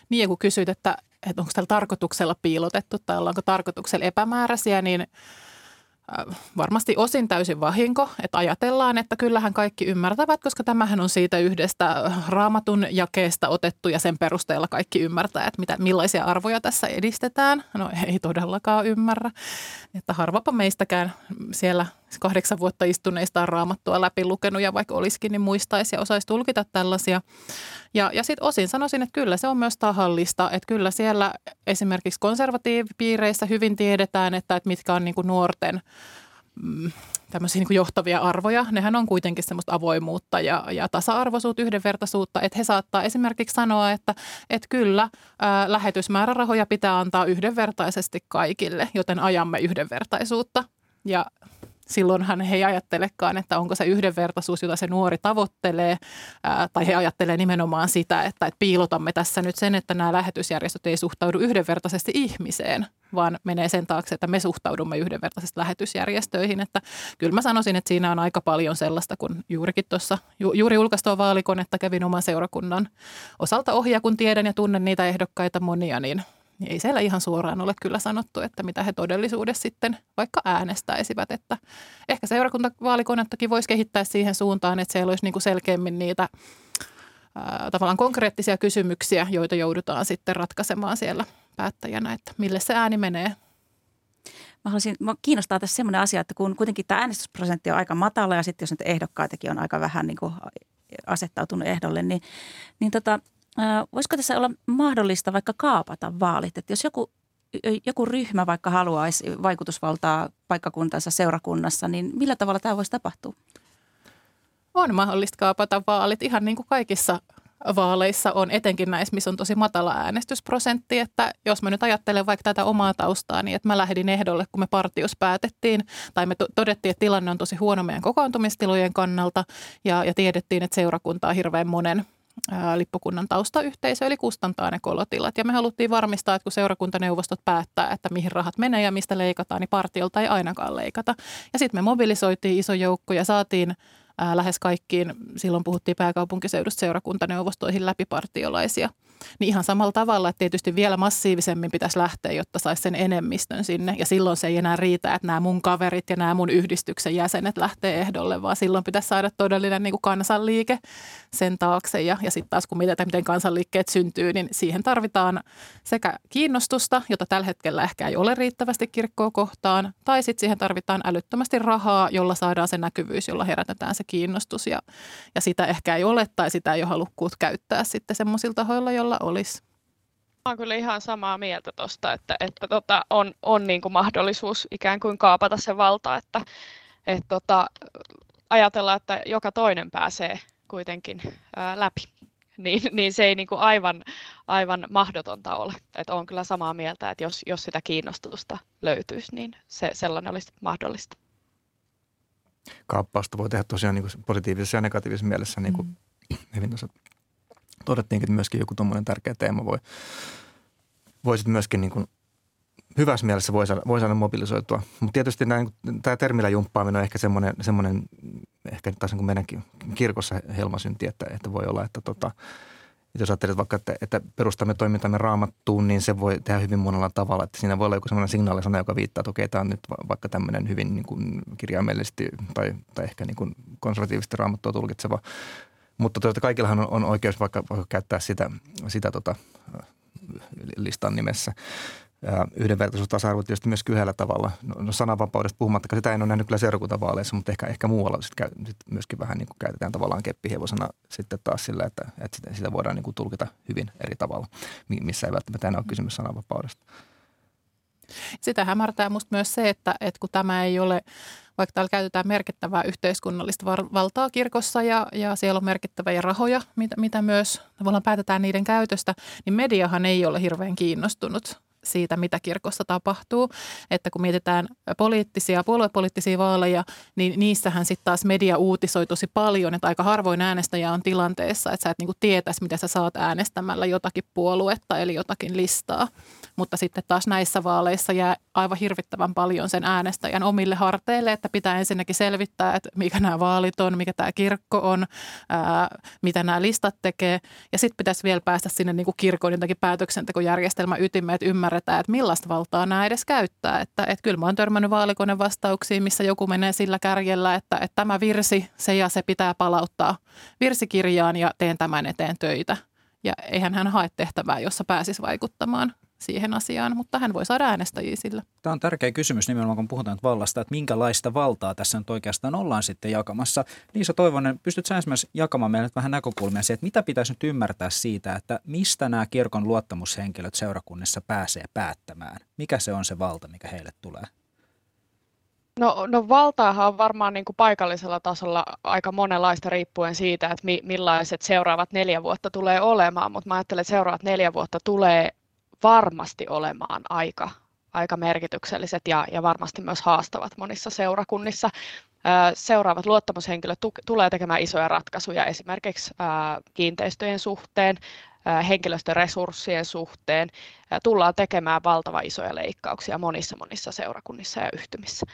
Niin ja kun kysyit, että, että onko tällä tarkoituksella piilotettu tai ollaanko tarkoituksella epämääräisiä, niin – varmasti osin täysin vahinko, että ajatellaan, että kyllähän kaikki ymmärtävät, koska tämähän on siitä yhdestä raamatun jakeesta otettu ja sen perusteella kaikki ymmärtää, että mitä, millaisia arvoja tässä edistetään. No ei todellakaan ymmärrä, että harvapa meistäkään siellä kahdeksan vuotta istuneista on raamattua läpi lukenut ja vaikka olisikin, niin muistaisi ja osaisi tulkita tällaisia. Ja, ja sitten osin sanoisin, että kyllä se on myös tahallista, että kyllä siellä esimerkiksi konservatiivipiireissä hyvin tiedetään, että, että mitkä on niin kuin nuorten mm, tämmöisiä niin johtavia arvoja. Nehän on kuitenkin semmoista avoimuutta ja, ja tasa-arvoisuutta, yhdenvertaisuutta. Että he saattaa esimerkiksi sanoa, että, että kyllä ää, lähetysmäärärahoja pitää antaa yhdenvertaisesti kaikille, joten ajamme yhdenvertaisuutta. Ja silloinhan he ei ajattelekaan, että onko se yhdenvertaisuus, jota se nuori tavoittelee, ää, tai he ajattelee nimenomaan sitä, että, että piilotamme tässä nyt sen, että nämä lähetysjärjestöt ei suhtaudu yhdenvertaisesti ihmiseen, vaan menee sen taakse, että me suhtaudumme yhdenvertaisesti lähetysjärjestöihin. Että kyllä mä sanoisin, että siinä on aika paljon sellaista, kun juurikin tuossa, ju, juuri julkaistua vaalikonetta kävin oman seurakunnan osalta ohjaa, kun tiedän ja tunnen niitä ehdokkaita monia, niin niin ei siellä ihan suoraan ole kyllä sanottu, että mitä he todellisuudessa sitten vaikka äänestäisivät. Että ehkä seurakuntavaalikonettakin voisi kehittää siihen suuntaan, että siellä olisi niin kuin selkeämmin niitä ää, tavallaan konkreettisia kysymyksiä, joita joudutaan sitten ratkaisemaan siellä päättäjänä, että mille se ääni menee. Mä haluaisin, mä kiinnostaa tässä semmoinen asia, että kun kuitenkin tämä äänestysprosentti on aika matala ja sitten jos nyt ehdokkaitakin on aika vähän niin kuin asettautunut ehdolle, niin, niin tota, Voisiko tässä olla mahdollista vaikka kaapata vaalit? Että jos joku, joku ryhmä vaikka haluaisi vaikutusvaltaa paikkakuntansa seurakunnassa, niin millä tavalla tämä voisi tapahtua? On mahdollista kaapata vaalit ihan niin kuin kaikissa vaaleissa on, etenkin näissä, missä on tosi matala äänestysprosentti, että jos mä nyt ajattelen vaikka tätä omaa taustaa, niin että mä lähdin ehdolle, kun me partios päätettiin, tai me todettiin, että tilanne on tosi huono meidän kokoontumistilojen kannalta, ja, ja tiedettiin, että seurakunta on hirveän monen lippukunnan taustayhteisö, eli kustantaa ne kolotilat. Ja me haluttiin varmistaa, että kun seurakuntaneuvostot päättää, että mihin rahat menee ja mistä leikataan, niin partiolta ei ainakaan leikata. Ja sitten me mobilisoitiin iso joukko ja saatiin lähes kaikkiin, silloin puhuttiin pääkaupunkiseudusta seurakuntaneuvostoihin läpipartiolaisia – niin ihan samalla tavalla, että tietysti vielä massiivisemmin pitäisi lähteä, jotta saisi sen enemmistön sinne. Ja silloin se ei enää riitä, että nämä mun kaverit ja nämä mun yhdistyksen jäsenet lähtee ehdolle, vaan silloin pitäisi saada todellinen niin kuin kansanliike sen taakse. Ja, ja sitten taas kun mietitään, miten kansanliikkeet syntyy, niin siihen tarvitaan sekä kiinnostusta, jota tällä hetkellä ehkä ei ole riittävästi kirkkoa kohtaan, tai sitten siihen tarvitaan älyttömästi rahaa, jolla saadaan se näkyvyys, jolla herätetään se kiinnostus. Ja, ja sitä ehkä ei ole tai sitä ei ole halukkuut käyttää sitten semmoisilla tahoilla, joilla olisi. Olen kyllä ihan samaa mieltä tuosta, että, että tota, on, on niin kuin mahdollisuus ikään kuin kaapata se valta, että et tota, ajatellaan, että joka toinen pääsee kuitenkin ää, läpi. [LAUGHS] Niin, niin se ei niin kuin aivan, aivan mahdotonta ole. Et olen kyllä samaa mieltä, että jos, jos sitä kiinnostusta löytyisi, niin se, sellainen olisi mahdollista. Kaappausta voi tehdä tosiaan niin positiivisessa ja negatiivisessa mielessä, niin kuin mm. hyvin tuossa todettiinkin, että myöskin joku tuommoinen tärkeä teema voi, voi sitten myöskin niin kuin hyvässä mielessä voi saada, voi saada mobilisoitua. Mutta tietysti näin, tämä termillä jumppaaminen on ehkä semmoinen, semmoinen ehkä taas niin kuin kirkossa helmasynti, että, että voi olla, että tota, että jos ajattelet vaikka, että, että perustamme toimintamme raamattuun, niin se voi tehdä hyvin monella tavalla. Että siinä voi olla joku sellainen signaalisana, joka viittaa, että okei, tämä on nyt vaikka tämmöinen hyvin niin kuin kirjaimellisesti tai, tai ehkä niin kuin konservatiivisesti raamattua tulkitseva. Mutta tuota, kaikillahan on, on oikeus vaikka, vaikka käyttää sitä, sitä tota, listan nimessä yhdenvertaisuus tasa-arvo tietysti myös kyhällä tavalla. No, no sananvapaudesta puhumattakaan, sitä en ole nähnyt kyllä seurakuntavaaleissa, mutta ehkä, ehkä muualla sit käy, sit myöskin vähän niin kuin käytetään tavallaan keppihevosana sitten taas sillä, että, että sitä, sitä voidaan niin kuin tulkita hyvin eri tavalla, missä ei välttämättä enää ole kysymys sananvapaudesta. Sitä hämärtää minusta myös se, että, että kun tämä ei ole, vaikka täällä käytetään merkittävää yhteiskunnallista valtaa kirkossa ja, ja siellä on merkittäviä rahoja, mitä, mitä myös tavallaan päätetään niiden käytöstä, niin mediahan ei ole hirveän kiinnostunut siitä, mitä kirkossa tapahtuu. Että kun mietitään poliittisia, puoluepoliittisia vaaleja, niin niissähän sitten taas media uutisoi tosi paljon, että aika harvoin äänestäjä on tilanteessa, että sä et niinku tietäisi, mitä sä saat äänestämällä jotakin puoluetta eli jotakin listaa. Mutta sitten taas näissä vaaleissa jää aivan hirvittävän paljon sen äänestäjän omille harteille, että pitää ensinnäkin selvittää, että mikä nämä vaalit on, mikä tämä kirkko on, ää, mitä nämä listat tekee. Ja sitten pitäisi vielä päästä sinne niin kuin kirkon jotakin päätöksentekojärjestelmän ytimeen, että ymmärretään, että millaista valtaa nämä edes käyttää. Että, että kyllä mä oon törmännyt vaalikone vastauksiin, missä joku menee sillä kärjellä, että, että tämä virsi, se ja se pitää palauttaa virsikirjaan ja teen tämän eteen töitä. Ja eihän hän hae tehtävää, jossa pääsisi vaikuttamaan siihen asiaan, mutta hän voi saada äänestäjiä sillä. Tämä on tärkeä kysymys nimenomaan, kun puhutaan vallasta, että minkälaista valtaa tässä nyt oikeastaan ollaan sitten jakamassa. Liisa Toivonen, pystyt sä esimerkiksi jakamaan meille vähän näkökulmia siihen, että mitä pitäisi nyt ymmärtää siitä, että mistä nämä kirkon luottamushenkilöt seurakunnissa pääsee päättämään? Mikä se on se valta, mikä heille tulee? No, no valtaahan on varmaan niin kuin paikallisella tasolla aika monenlaista riippuen siitä, että mi, millaiset seuraavat neljä vuotta tulee olemaan, mutta mä ajattelen, että seuraavat neljä vuotta tulee varmasti olemaan aika, aika merkitykselliset ja, ja varmasti myös haastavat monissa seurakunnissa. Seuraavat luottamushenkilöt tulee tekemään isoja ratkaisuja esimerkiksi kiinteistöjen suhteen, henkilöstöresurssien suhteen. Tullaan tekemään valtava isoja leikkauksia monissa monissa seurakunnissa ja yhtymissä.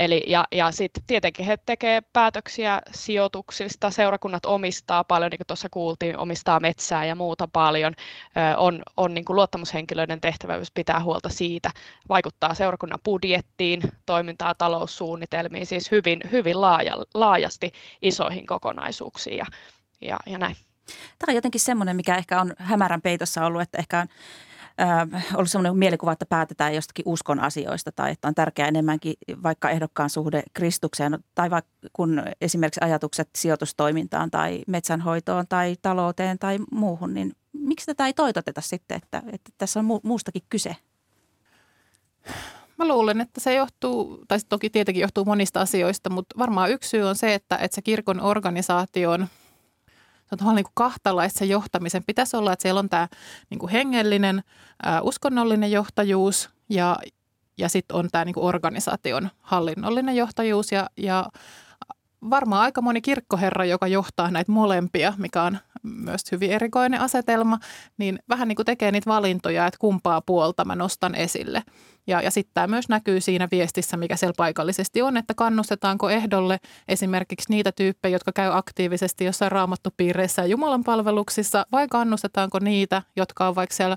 Eli, ja, ja sitten tietenkin he tekevät päätöksiä sijoituksista, seurakunnat omistaa paljon, niin kuin tuossa kuultiin, omistaa metsää ja muuta paljon. on on niin kuin luottamushenkilöiden tehtävyys pitää huolta siitä, vaikuttaa seurakunnan budjettiin, toimintaa, taloussuunnitelmiin, siis hyvin, hyvin laaja, laajasti isoihin kokonaisuuksiin ja, ja, ja näin. Tämä on jotenkin semmoinen, mikä ehkä on hämärän peitossa ollut, että ehkä on äh, ollut sellainen mielikuva, että päätetään jostakin uskon asioista tai että on tärkeää enemmänkin vaikka ehdokkaan suhde Kristukseen tai vaikka kun esimerkiksi ajatukset sijoitustoimintaan tai metsänhoitoon tai talouteen tai muuhun, niin miksi tätä ei toitoteta sitten, että, että tässä on muustakin kyse? Mä luulen, että se johtuu, tai toki tietenkin johtuu monista asioista, mutta varmaan yksi syy on se, että, että se kirkon organisaatio on – tavallaan niin kuin kahtalaista se johtamisen. Pitäisi olla, että siellä on tämä niin kuin hengellinen, ää, uskonnollinen johtajuus ja, ja sitten on tämä niin kuin organisaation hallinnollinen johtajuus ja, ja varmaan aika moni kirkkoherra, joka johtaa näitä molempia, mikä on myös hyvin erikoinen asetelma, niin vähän niin kuin tekee niitä valintoja, että kumpaa puolta mä nostan esille. Ja, ja sitten tämä myös näkyy siinä viestissä, mikä siellä paikallisesti on, että kannustetaanko ehdolle esimerkiksi niitä tyyppejä, jotka käy aktiivisesti jossain raamattupiireissä ja Jumalan palveluksissa, vai kannustetaanko niitä, jotka on vaikka siellä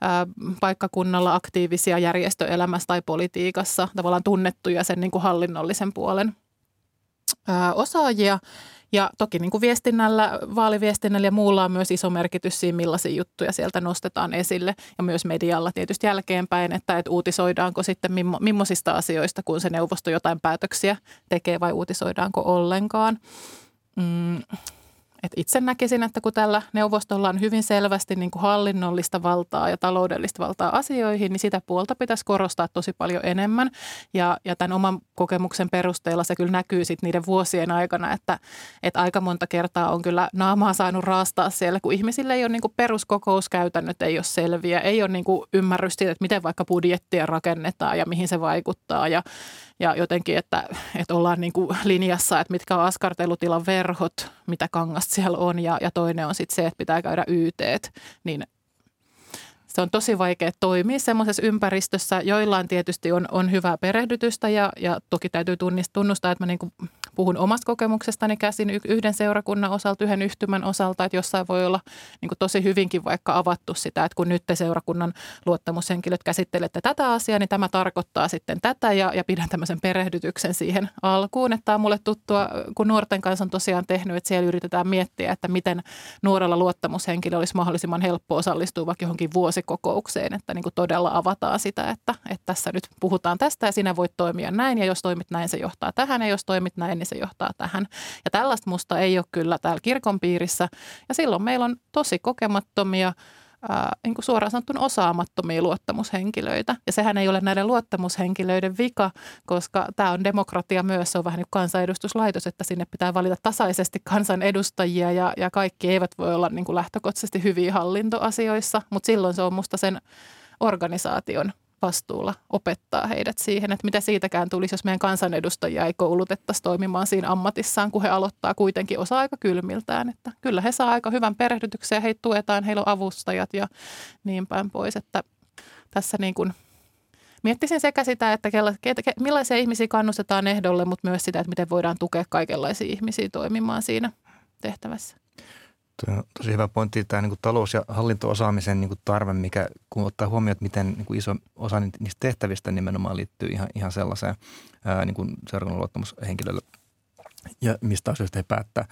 ää, paikkakunnalla aktiivisia järjestöelämässä tai politiikassa, tavallaan tunnettuja sen niin kuin hallinnollisen puolen osaajia. Ja toki niin kuin viestinnällä, vaaliviestinnällä ja muulla on myös iso merkitys siinä, millaisia juttuja sieltä nostetaan esille. Ja myös medialla tietysti jälkeenpäin, että, että uutisoidaanko sitten mimmo, millaisista asioista, kun se neuvosto jotain päätöksiä tekee vai uutisoidaanko ollenkaan. Mm, et itse näkisin, että kun tällä neuvostolla on hyvin selvästi niin kuin hallinnollista valtaa ja taloudellista valtaa asioihin, niin sitä puolta pitäisi korostaa tosi paljon enemmän. Ja, ja tämän oman kokemuksen perusteella se kyllä näkyy sitten niiden vuosien aikana, että, että aika monta kertaa on kyllä naamaa saanut raastaa siellä, kun ihmisille ei ole niin kuin peruskokouskäytännöt, ei ole selviä, ei ole niin kuin ymmärrystä että miten vaikka budjettia rakennetaan ja mihin se vaikuttaa. Ja, ja jotenkin, että, että ollaan niin kuin linjassa, että mitkä on askartelutilan verhot, mitä kangasta siellä on ja, ja toinen on sitten se, että pitää käydä YT, niin se on tosi vaikea toimia semmoisessa ympäristössä, joillain tietysti on, on hyvää perehdytystä ja, ja toki täytyy tunnustaa, että mä niin puhun omasta kokemuksestani käsin yhden seurakunnan osalta, yhden yhtymän osalta, että jossain voi olla niin tosi hyvinkin vaikka avattu sitä, että kun nyt te seurakunnan luottamushenkilöt käsittelette tätä asiaa, niin tämä tarkoittaa sitten tätä ja, ja pidän tämmöisen perehdytyksen siihen alkuun, että tämä on mulle tuttua, kun nuorten kanssa on tosiaan tehnyt, että siellä yritetään miettiä, että miten nuorella luottamushenkilö olisi mahdollisimman helppo osallistua vaikka johonkin vuosikokoukseen, että niin kuin todella avataan sitä, että, että tässä nyt puhutaan tästä ja sinä voit toimia näin ja jos toimit näin, se johtaa tähän ja jos toimit näin, niin se johtaa tähän. Ja tällaista musta ei ole kyllä täällä kirkon piirissä ja silloin meillä on tosi kokemattomia ää, niin kuin suoraan sanottuna osaamattomia luottamushenkilöitä. Ja sehän ei ole näiden luottamushenkilöiden vika, koska tämä on demokratia myös, se on vähän niin kuin kansanedustuslaitos, että sinne pitää valita tasaisesti kansanedustajia ja, ja kaikki eivät voi olla niin kuin lähtökohtaisesti hyviä hallintoasioissa, mutta silloin se on musta sen organisaation vastuulla opettaa heidät siihen, että mitä siitäkään tulisi, jos meidän kansanedustajia ei koulutettaisi toimimaan siinä ammatissaan, kun he aloittaa kuitenkin osa-aika kylmiltään. Että kyllä he saa aika hyvän perehdytyksen ja heitä tuetaan, heillä on avustajat ja niin päin pois, että tässä niin kuin miettisin sekä sitä, että millaisia ihmisiä kannustetaan ehdolle, mutta myös sitä, että miten voidaan tukea kaikenlaisia ihmisiä toimimaan siinä tehtävässä. Tuo on tosi hyvä pointti, tämä niin talous- ja hallintoosaamisen niin tarve, mikä kun ottaa huomioon, että miten niin iso osa niistä tehtävistä nimenomaan liittyy ihan, ihan sellaiseen ää, niin kuin seurakunnan luottamushenkilölle ja mistä asioista he päättää.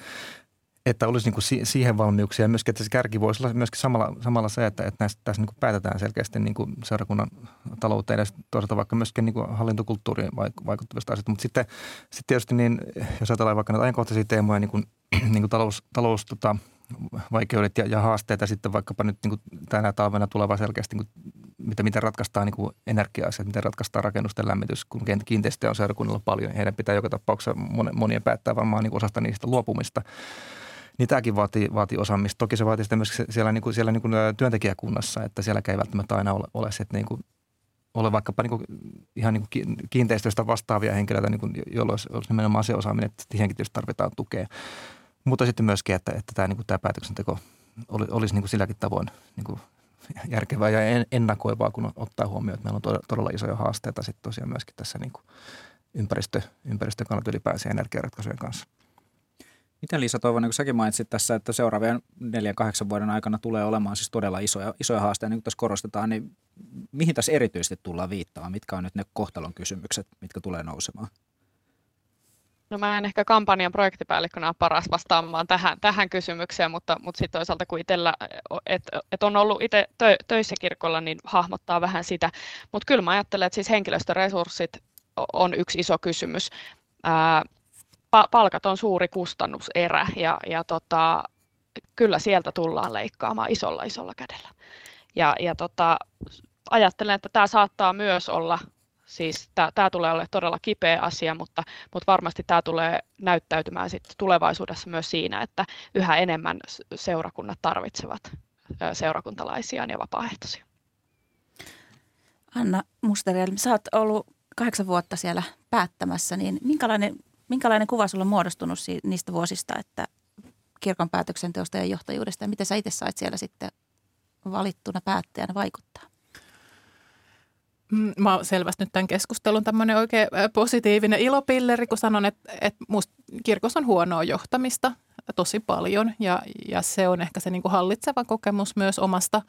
Että olisi niin kuin siihen valmiuksia ja myöskin, että se kärki voisi olla myöskin samalla, samalla se, että, että näistä, tässä niin päätetään selkeästi niin kuin seurakunnan talouteen ja toisaalta vaikka myöskin niin hallintokulttuuriin vaikuttavista asioista. Mutta sitten, sitten tietysti niin, jos ajatellaan vaikka näitä ajankohtaisia teemoja, niin kuin, [CLEARS THROAT] niin kuin talous, talous tota, vaikeudet ja, ja haasteita sitten vaikkapa nyt niin kuin tänä talvena tuleva selkeästi, niin kuin, mitä, miten ratkaistaan niin energia-asiat, miten ratkaistaan rakennusten lämmitys, kun kiinteistöjä on seurakunnalla paljon, heidän pitää joka tapauksessa monien päättää varmaan niin osasta niistä luopumista. Niin tämäkin vaatii, vaatii osaamista. Toki se vaatii sitä myös siellä, niin kuin, siellä niin kuin työntekijäkunnassa, että siellä ei välttämättä aina ole, ole se, että niin kuin, ole vaikkapa niin kuin, ihan niin kuin kiinteistöistä vastaavia henkilöitä, niin kuin, jolloin olisi, olisi nimenomaan se osaaminen, että siihenkin tietysti tarvitaan tukea. Mutta sitten myöskin, että, että tämä, niin kuin, tämä päätöksenteko oli, olisi niin kuin silläkin tavoin niin kuin järkevää ja ennakoivaa, kun ottaa huomioon, että meillä on todella isoja haasteita sitten tosiaan myöskin tässä niin kuin ympäristö, ympäristön kannalta ylipäänsä energiaratkaisujen kanssa. Miten Liisa Toivonen, kun säkin mainitsit tässä, että seuraavien neljän kahdeksan vuoden aikana tulee olemaan siis todella isoja, isoja haasteita, niin kuin tässä korostetaan, niin mihin tässä erityisesti tullaan viittaamaan? Mitkä on nyt ne kohtalon kysymykset, mitkä tulee nousemaan? No mä en ehkä kampanjan projektipäällikkönä ole paras vastaamaan tähän, tähän kysymykseen, mutta, mutta sitten toisaalta kun itsellä, että et on ollut itse tö, töissä kirkolla, niin hahmottaa vähän sitä. Mutta kyllä mä ajattelen, että siis henkilöstöresurssit on yksi iso kysymys. Ää, palkat on suuri kustannuserä ja, ja tota, kyllä sieltä tullaan leikkaamaan isolla isolla kädellä. Ja, ja tota, ajattelen, että tämä saattaa myös olla Siis tämä tulee olemaan todella kipeä asia, mutta, mutta varmasti tämä tulee näyttäytymään sitten tulevaisuudessa myös siinä, että yhä enemmän seurakunnat tarvitsevat seurakuntalaisiaan ja vapaaehtoisia. Anna Musteriel, sä oot ollut kahdeksan vuotta siellä päättämässä, niin minkälainen, minkälainen kuva sulla on muodostunut niistä vuosista, että kirkon päätöksenteosta ja johtajuudesta ja miten sä itse sait siellä sitten valittuna päättäjänä vaikuttaa? Mm, mä oon selvästi nyt tämän keskustelun tämmöinen oikein positiivinen ilopilleri, kun sanon, että, että musta kirkossa on huonoa johtamista tosi paljon ja, ja se on ehkä se niin kuin hallitseva kokemus myös omasta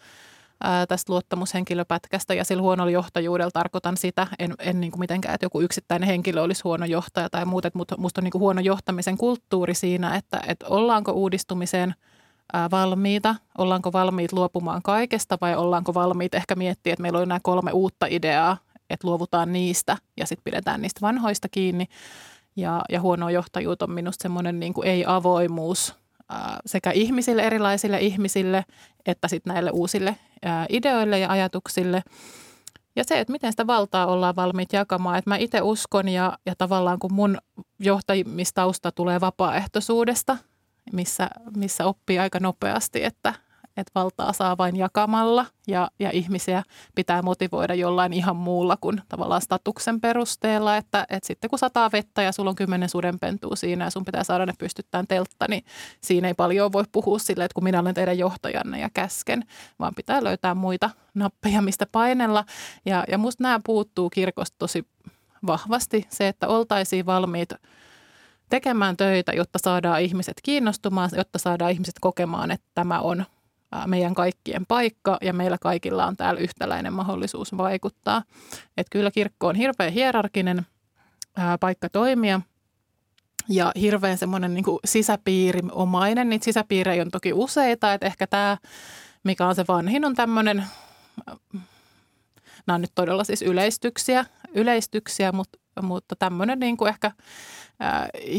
ää, tästä luottamushenkilöpätkästä ja sillä huonolla johtajuudella tarkoitan sitä, en, en niin kuin mitenkään, että joku yksittäinen henkilö olisi huono johtaja tai muuta, mutta musta on niin kuin huono johtamisen kulttuuri siinä, että, että ollaanko uudistumiseen – valmiita, ollaanko valmiit luopumaan kaikesta vai ollaanko valmiit ehkä miettiä, että meillä on nämä kolme uutta ideaa, että luovutaan niistä ja sitten pidetään niistä vanhoista kiinni. Ja, ja huono johtajuus on minusta semmoinen niin ei-avoimuus sekä ihmisille, erilaisille ihmisille, että sitten näille uusille ää, ideoille ja ajatuksille. Ja se, että miten sitä valtaa ollaan valmiit jakamaan. Että mä itse uskon ja, ja tavallaan kun mun johtajimistausta tulee vapaaehtoisuudesta – missä, missä oppii aika nopeasti, että, että valtaa saa vain jakamalla ja, ja ihmisiä pitää motivoida jollain ihan muulla kuin tavallaan statuksen perusteella, että, että sitten kun sataa vettä ja sulla on kymmenen sudenpentua siinä ja sun pitää saada ne pystyttään teltta, niin siinä ei paljon voi puhua silleen, että kun minä olen teidän johtajanne ja käsken, vaan pitää löytää muita nappeja, mistä painella. Ja, ja musta nämä puuttuu kirkosta tosi vahvasti, se, että oltaisiin valmiit tekemään töitä, jotta saadaan ihmiset kiinnostumaan, jotta saadaan ihmiset kokemaan, että tämä on meidän kaikkien paikka ja meillä kaikilla on täällä yhtäläinen mahdollisuus vaikuttaa. Että kyllä kirkko on hirveän hierarkinen paikka toimia ja hirveän semmoinen niin sisäpiiriomainen. Niitä sisäpiirejä on toki useita, että ehkä tämä, mikä on se vanhin, on tämmöinen, nämä on nyt todella siis yleistyksiä, yleistyksiä mutta, mutta tämmöinen niin kuin ehkä –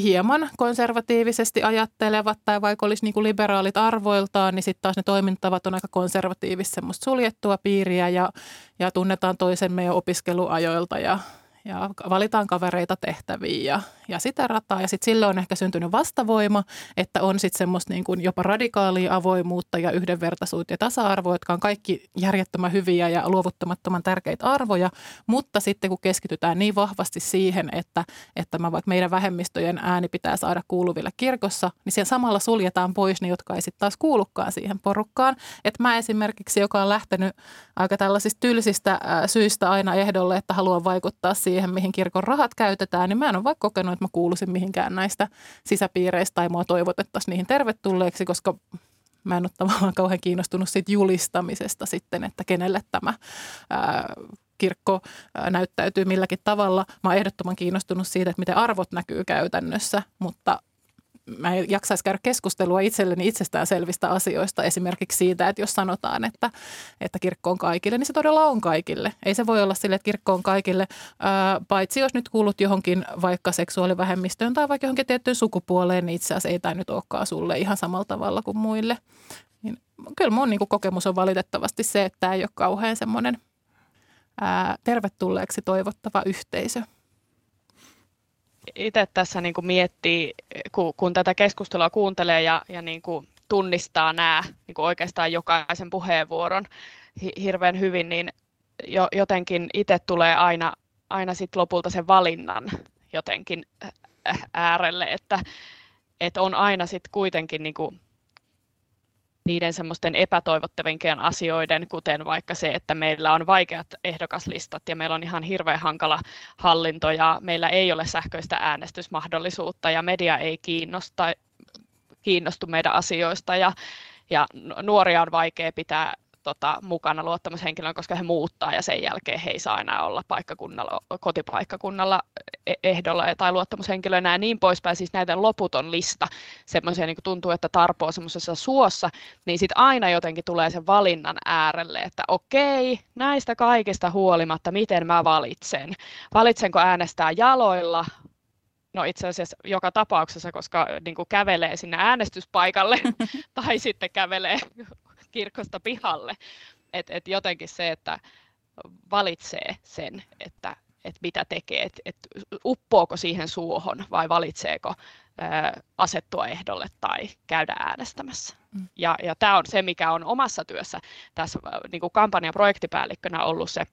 hieman konservatiivisesti ajattelevat tai vaikka olisi niin kuin liberaalit arvoiltaan, niin sitten taas ne toimintavat on aika konservatiivista semmoista suljettua piiriä ja, ja tunnetaan toisemme jo opiskeluajoilta ja, ja valitaan kavereita tehtäviin ja, ja sitä rataa. Ja sitten silloin on ehkä syntynyt vastavoima, että on sitten semmoista niin kuin jopa radikaalia avoimuutta ja yhdenvertaisuutta ja tasa-arvoa, jotka on kaikki järjettömän hyviä ja luovuttamattoman tärkeitä arvoja. Mutta sitten kun keskitytään niin vahvasti siihen, että, että mä vaikka meidän vähemmistöjen ääni pitää saada kuuluville kirkossa, niin siellä samalla suljetaan pois ne, jotka ei sitten taas kuulukaan siihen porukkaan. Että mä esimerkiksi, joka on lähtenyt aika tällaisista tylsistä syistä aina ehdolle, että haluan vaikuttaa siihen, mihin kirkon rahat käytetään, niin mä en ole vaikka kokenut, että mä kuuluisin mihinkään näistä sisäpiireistä tai mua toivotettaisiin niihin tervetulleeksi, koska mä en ole tavallaan kauhean kiinnostunut siitä julistamisesta sitten, että kenelle tämä ää, kirkko näyttäytyy milläkin tavalla. Mä oon ehdottoman kiinnostunut siitä, että miten arvot näkyy käytännössä, mutta mä en jaksaisi käydä keskustelua itselleni itsestäänselvistä asioista. Esimerkiksi siitä, että jos sanotaan, että, että kirkko on kaikille, niin se todella on kaikille. Ei se voi olla sille, että kirkko on kaikille, ää, paitsi jos nyt kuulut johonkin vaikka seksuaalivähemmistöön tai vaikka johonkin tiettyyn sukupuoleen, niin itse asiassa ei tämä nyt olekaan sulle ihan samalla tavalla kuin muille. Niin, kyllä mun niin kokemus on valitettavasti se, että tämä ei ole kauhean semmoinen ää, tervetulleeksi toivottava yhteisö itse tässä niin kuin miettii, kun, kun tätä keskustelua kuuntelee ja, ja niin kuin tunnistaa nämä niin kuin oikeastaan jokaisen puheenvuoron hirveän hyvin, niin jo, jotenkin itse tulee aina, aina sit lopulta sen valinnan jotenkin äärelle, että, että on aina sitten kuitenkin niin kuin niiden semmoisten epätoivottavinkien asioiden, kuten vaikka se, että meillä on vaikeat ehdokaslistat ja meillä on ihan hirveän hankala hallinto ja meillä ei ole sähköistä äänestysmahdollisuutta ja media ei kiinnosta, kiinnostu meidän asioista ja, ja nuoria on vaikea pitää tota, mukana luottamushenkilön, koska he muuttaa ja sen jälkeen he ei saa enää olla paikkakunnalla, kotipaikkakunnalla e-, ehdolla tai luottamushenkilöinä ja niin poispäin. Siis näitä loputon lista, semmoisia niin tuntuu, että tarpoo semmoisessa suossa, niin sitten aina jotenkin tulee sen valinnan äärelle, että okei, näistä kaikista huolimatta, miten mä valitsen? Valitsenko äänestää jaloilla No itse asiassa joka tapauksessa, koska niin kuin kävelee sinne äänestyspaikalle [LAUGHS] tai sitten kävelee kirkosta pihalle. Et, et jotenkin se, että valitsee sen, että, että mitä tekee, että et uppoako siihen suohon vai valitseeko ää, asettua ehdolle tai käydä äänestämässä. Mm. Ja, ja tämä on se, mikä on omassa työssä tässä niin kuin kampanjan projektipäällikkönä ollut se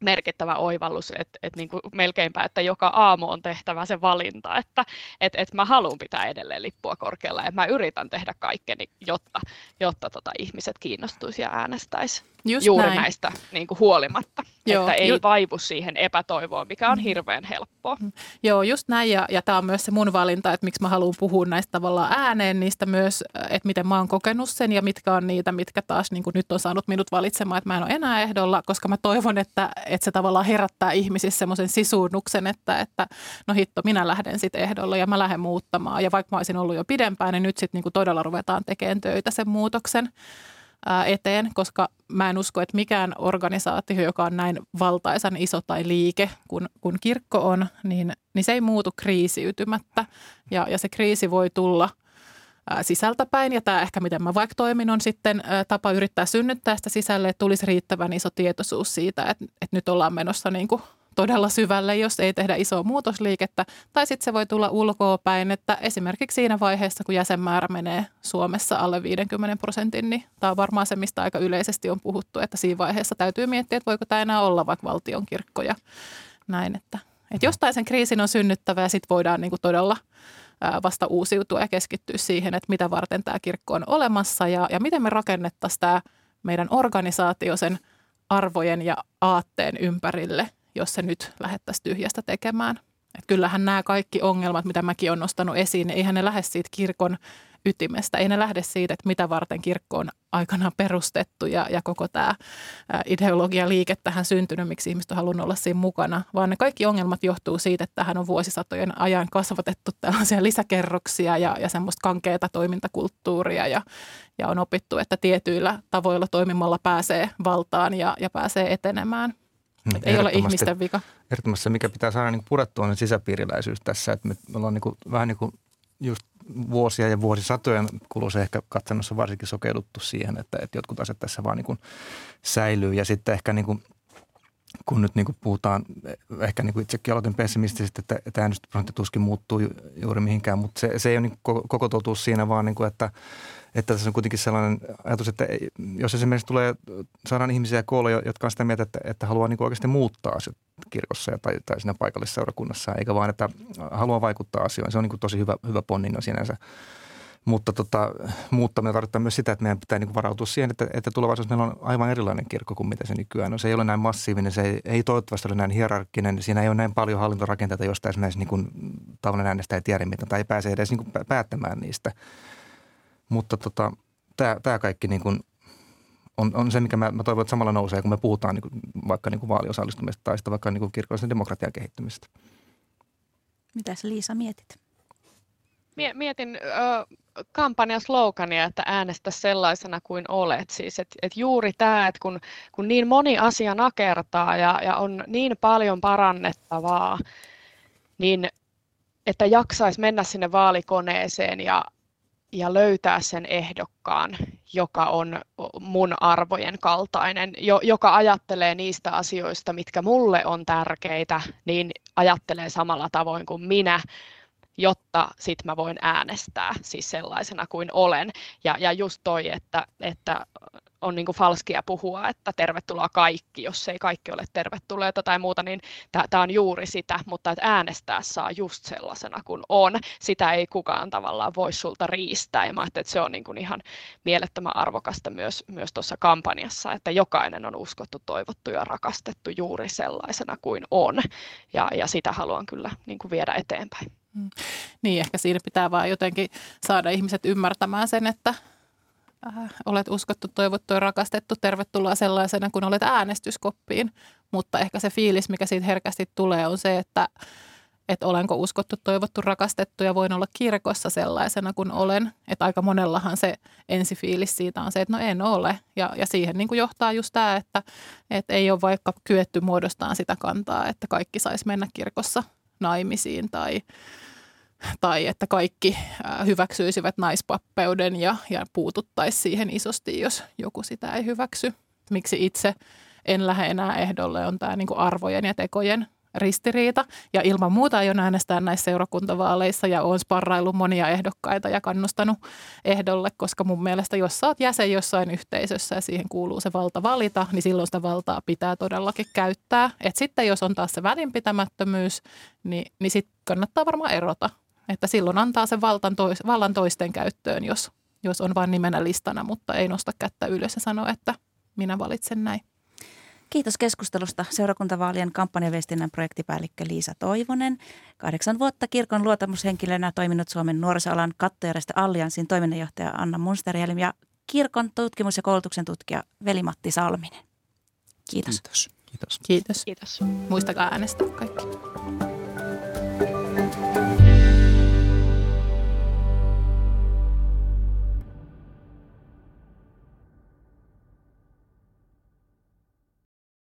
merkittävä oivallus, että, että niin kuin melkeinpä, että joka aamu on tehtävä se valinta, että, että, että mä haluan pitää edelleen lippua korkealla ja mä yritän tehdä kaikkeni, jotta, jotta tota ihmiset kiinnostuisi ja äänestäisi. Just juuri näin. näistä niin kuin huolimatta, Joo, että ei ju- vaivu siihen epätoivoon, mikä on hirveän helppoa. Mm. Joo, just näin ja, ja tämä on myös se mun valinta, että miksi mä haluan puhua näistä tavallaan ääneen, niistä myös, että miten mä oon kokenut sen ja mitkä on niitä, mitkä taas niin kuin nyt on saanut minut valitsemaan, että mä en ole enää ehdolla, koska mä toivon, että, että se tavallaan herättää ihmisissä semmoisen sisuunnuksen, että, että no hitto, minä lähden sitten ehdolla ja mä lähden muuttamaan ja vaikka mä olisin ollut jo pidempään, niin nyt sitten niin todella ruvetaan tekemään töitä sen muutoksen eteen, koska mä en usko, että mikään organisaatio, joka on näin valtaisan iso tai liike kuin, kuin kirkko on, niin, niin se ei muutu kriisiytymättä. Ja, ja se kriisi voi tulla sisältäpäin. Ja tämä ehkä, miten mä vaikka toimin, on sitten tapa yrittää synnyttää sitä sisälle, että tulisi riittävän iso tietoisuus siitä, että, että nyt ollaan menossa niin kuin todella syvälle, jos ei tehdä isoa muutosliikettä. Tai sitten se voi tulla ulkoa päin, että esimerkiksi siinä vaiheessa, kun jäsenmäärä menee Suomessa alle 50 prosentin, niin tämä on varmaan se, mistä aika yleisesti on puhuttu, että siinä vaiheessa täytyy miettiä, että voiko tämä enää olla vaikka valtion näin. Että, että jostain sen kriisin on synnyttävä ja sitten voidaan niin todella vasta uusiutua ja keskittyä siihen, että mitä varten tämä kirkko on olemassa ja, ja miten me rakennettaisiin tämä meidän organisaatio sen arvojen ja aatteen ympärille, jos se nyt lähettäisiin tyhjästä tekemään. Et kyllähän nämä kaikki ongelmat, mitä mäkin olen nostanut esiin, niin eihän ne lähde siitä kirkon ytimestä. Ei ne lähde siitä, että mitä varten kirkko on aikanaan perustettu ja, ja koko tämä ideologia-liike tähän syntynyt, miksi ihmiset on halunnut olla siinä mukana, vaan ne kaikki ongelmat johtuu siitä, että tähän on vuosisatojen ajan kasvatettu tällaisia lisäkerroksia ja, ja semmoista kankeata toimintakulttuuria ja, ja on opittu, että tietyillä tavoilla toimimalla pääsee valtaan ja, ja pääsee etenemään. Hmm, ei ole ihmisten vika. Ehdottomasti se, mikä pitää saada niin purettua, on sisäpiiriläisyys tässä. Että me, me ollaan niin kuin, vähän niin kuin just vuosia ja vuosisatojen kuluessa ehkä katsannossa varsinkin sokeuduttu siihen, että, että jotkut asiat tässä vaan niin kuin säilyy. Ja sitten ehkä niin kuin, kun nyt niin kuin puhutaan, ehkä niin kuin itsekin aloitin pessimistisesti, että, että äänestysprosentti tuskin muuttuu juuri mihinkään, mutta se, se ei ole niin koko, koko totuus siinä, vaan niin kuin, että – että tässä on kuitenkin sellainen ajatus, että jos esimerkiksi tulee, saadaan ihmisiä koolle, jotka on sitä mieltä, että, että haluaa niin oikeasti muuttaa asiat kirkossa tai, tai siinä paikallisessa seurakunnassa, eikä vaan, että haluaa vaikuttaa asioihin. Se on niin tosi hyvä, hyvä ponnin sinänsä. Mutta tota, muuttaminen tarkoittaa myös sitä, että meidän pitää niin varautua siihen, että, että tulevaisuudessa meillä on aivan erilainen kirkko kuin mitä se nykyään on. Se ei ole näin massiivinen, se ei, ei toivottavasti ole näin hierarkkinen. Siinä ei ole näin paljon hallintorakenteita, josta esimerkiksi niin kuin, tavallinen äänestäjä ei tiedä mitään tai ei pääse edes niin kuin päättämään niistä – mutta tota, tämä kaikki niin kuin on, on se, mikä mä, mä toivon, että samalla nousee, kun me puhutaan niin kuin, vaikka niin kuin vaaliosallistumista tai sitä vaikka niin kuin kirkollisen demokratian kehittymistä. Mitäs Liisa mietit? Mietin ö, kampanjan slogania, että äänestä sellaisena kuin olet. Siis, et, et juuri tämä, että kun, kun niin moni asia nakertaa ja, ja on niin paljon parannettavaa, niin että jaksaisi mennä sinne vaalikoneeseen ja ja löytää sen ehdokkaan, joka on mun arvojen kaltainen, jo, joka ajattelee niistä asioista, mitkä mulle on tärkeitä, niin ajattelee samalla tavoin kuin minä, jotta sit mä voin äänestää siis sellaisena kuin olen. Ja, ja just toi, että, että on niin kuin falskia puhua, että tervetuloa kaikki, jos ei kaikki ole tervetulleita tai muuta, niin tämä on juuri sitä, mutta että äänestää saa just sellaisena kuin on. Sitä ei kukaan tavallaan voi sulta riistää ja mä että se on niin kuin ihan mielettömän arvokasta myös, myös tuossa kampanjassa, että jokainen on uskottu, toivottu ja rakastettu juuri sellaisena kuin on ja, ja sitä haluan kyllä niin kuin viedä eteenpäin. Mm. Niin, ehkä siinä pitää vaan jotenkin saada ihmiset ymmärtämään sen, että äh, olet uskottu, toivottu ja rakastettu, tervetuloa sellaisena, kun olet äänestyskoppiin. Mutta ehkä se fiilis, mikä siitä herkästi tulee, on se, että, että olenko uskottu, toivottu, rakastettu ja voin olla kirkossa sellaisena kuin olen. Että aika monellahan se ensifiilis siitä on se, että no en ole. Ja, ja siihen niin kuin johtaa just tämä, että, että ei ole vaikka kyetty muodostaan sitä kantaa, että kaikki saisi mennä kirkossa naimisiin tai tai että kaikki hyväksyisivät naispappeuden ja, ja puututtaisiin siihen isosti, jos joku sitä ei hyväksy. Miksi itse en lähde enää ehdolle, on tämä niin arvojen ja tekojen ristiriita. Ja ilman muuta aion äänestää näissä seurakuntavaaleissa ja olen sparraillut monia ehdokkaita ja kannustanut ehdolle, koska mun mielestä jos sä oot jäsen jossain yhteisössä ja siihen kuuluu se valta valita, niin silloin sitä valtaa pitää todellakin käyttää. Et sitten jos on taas se välinpitämättömyys, niin, niin sitten kannattaa varmaan erota että silloin antaa sen valtan tois, vallan toisten käyttöön, jos, jos on vain nimenä listana, mutta ei nosta kättä ylös ja sano, että minä valitsen näin. Kiitos keskustelusta seurakuntavaalien kampanjaviestinnän projektipäällikkö Liisa Toivonen. Kahdeksan vuotta kirkon luottamushenkilönä toiminut Suomen nuorisoalan kattojärjestö Allianssin toiminnanjohtaja Anna Munsterjelm ja kirkon tutkimus- ja koulutuksen tutkija Veli-Matti Salminen. Kiitos. Kiitos. Kiitos. Kiitos. Kiitos. Muistakaa äänestää kaikki.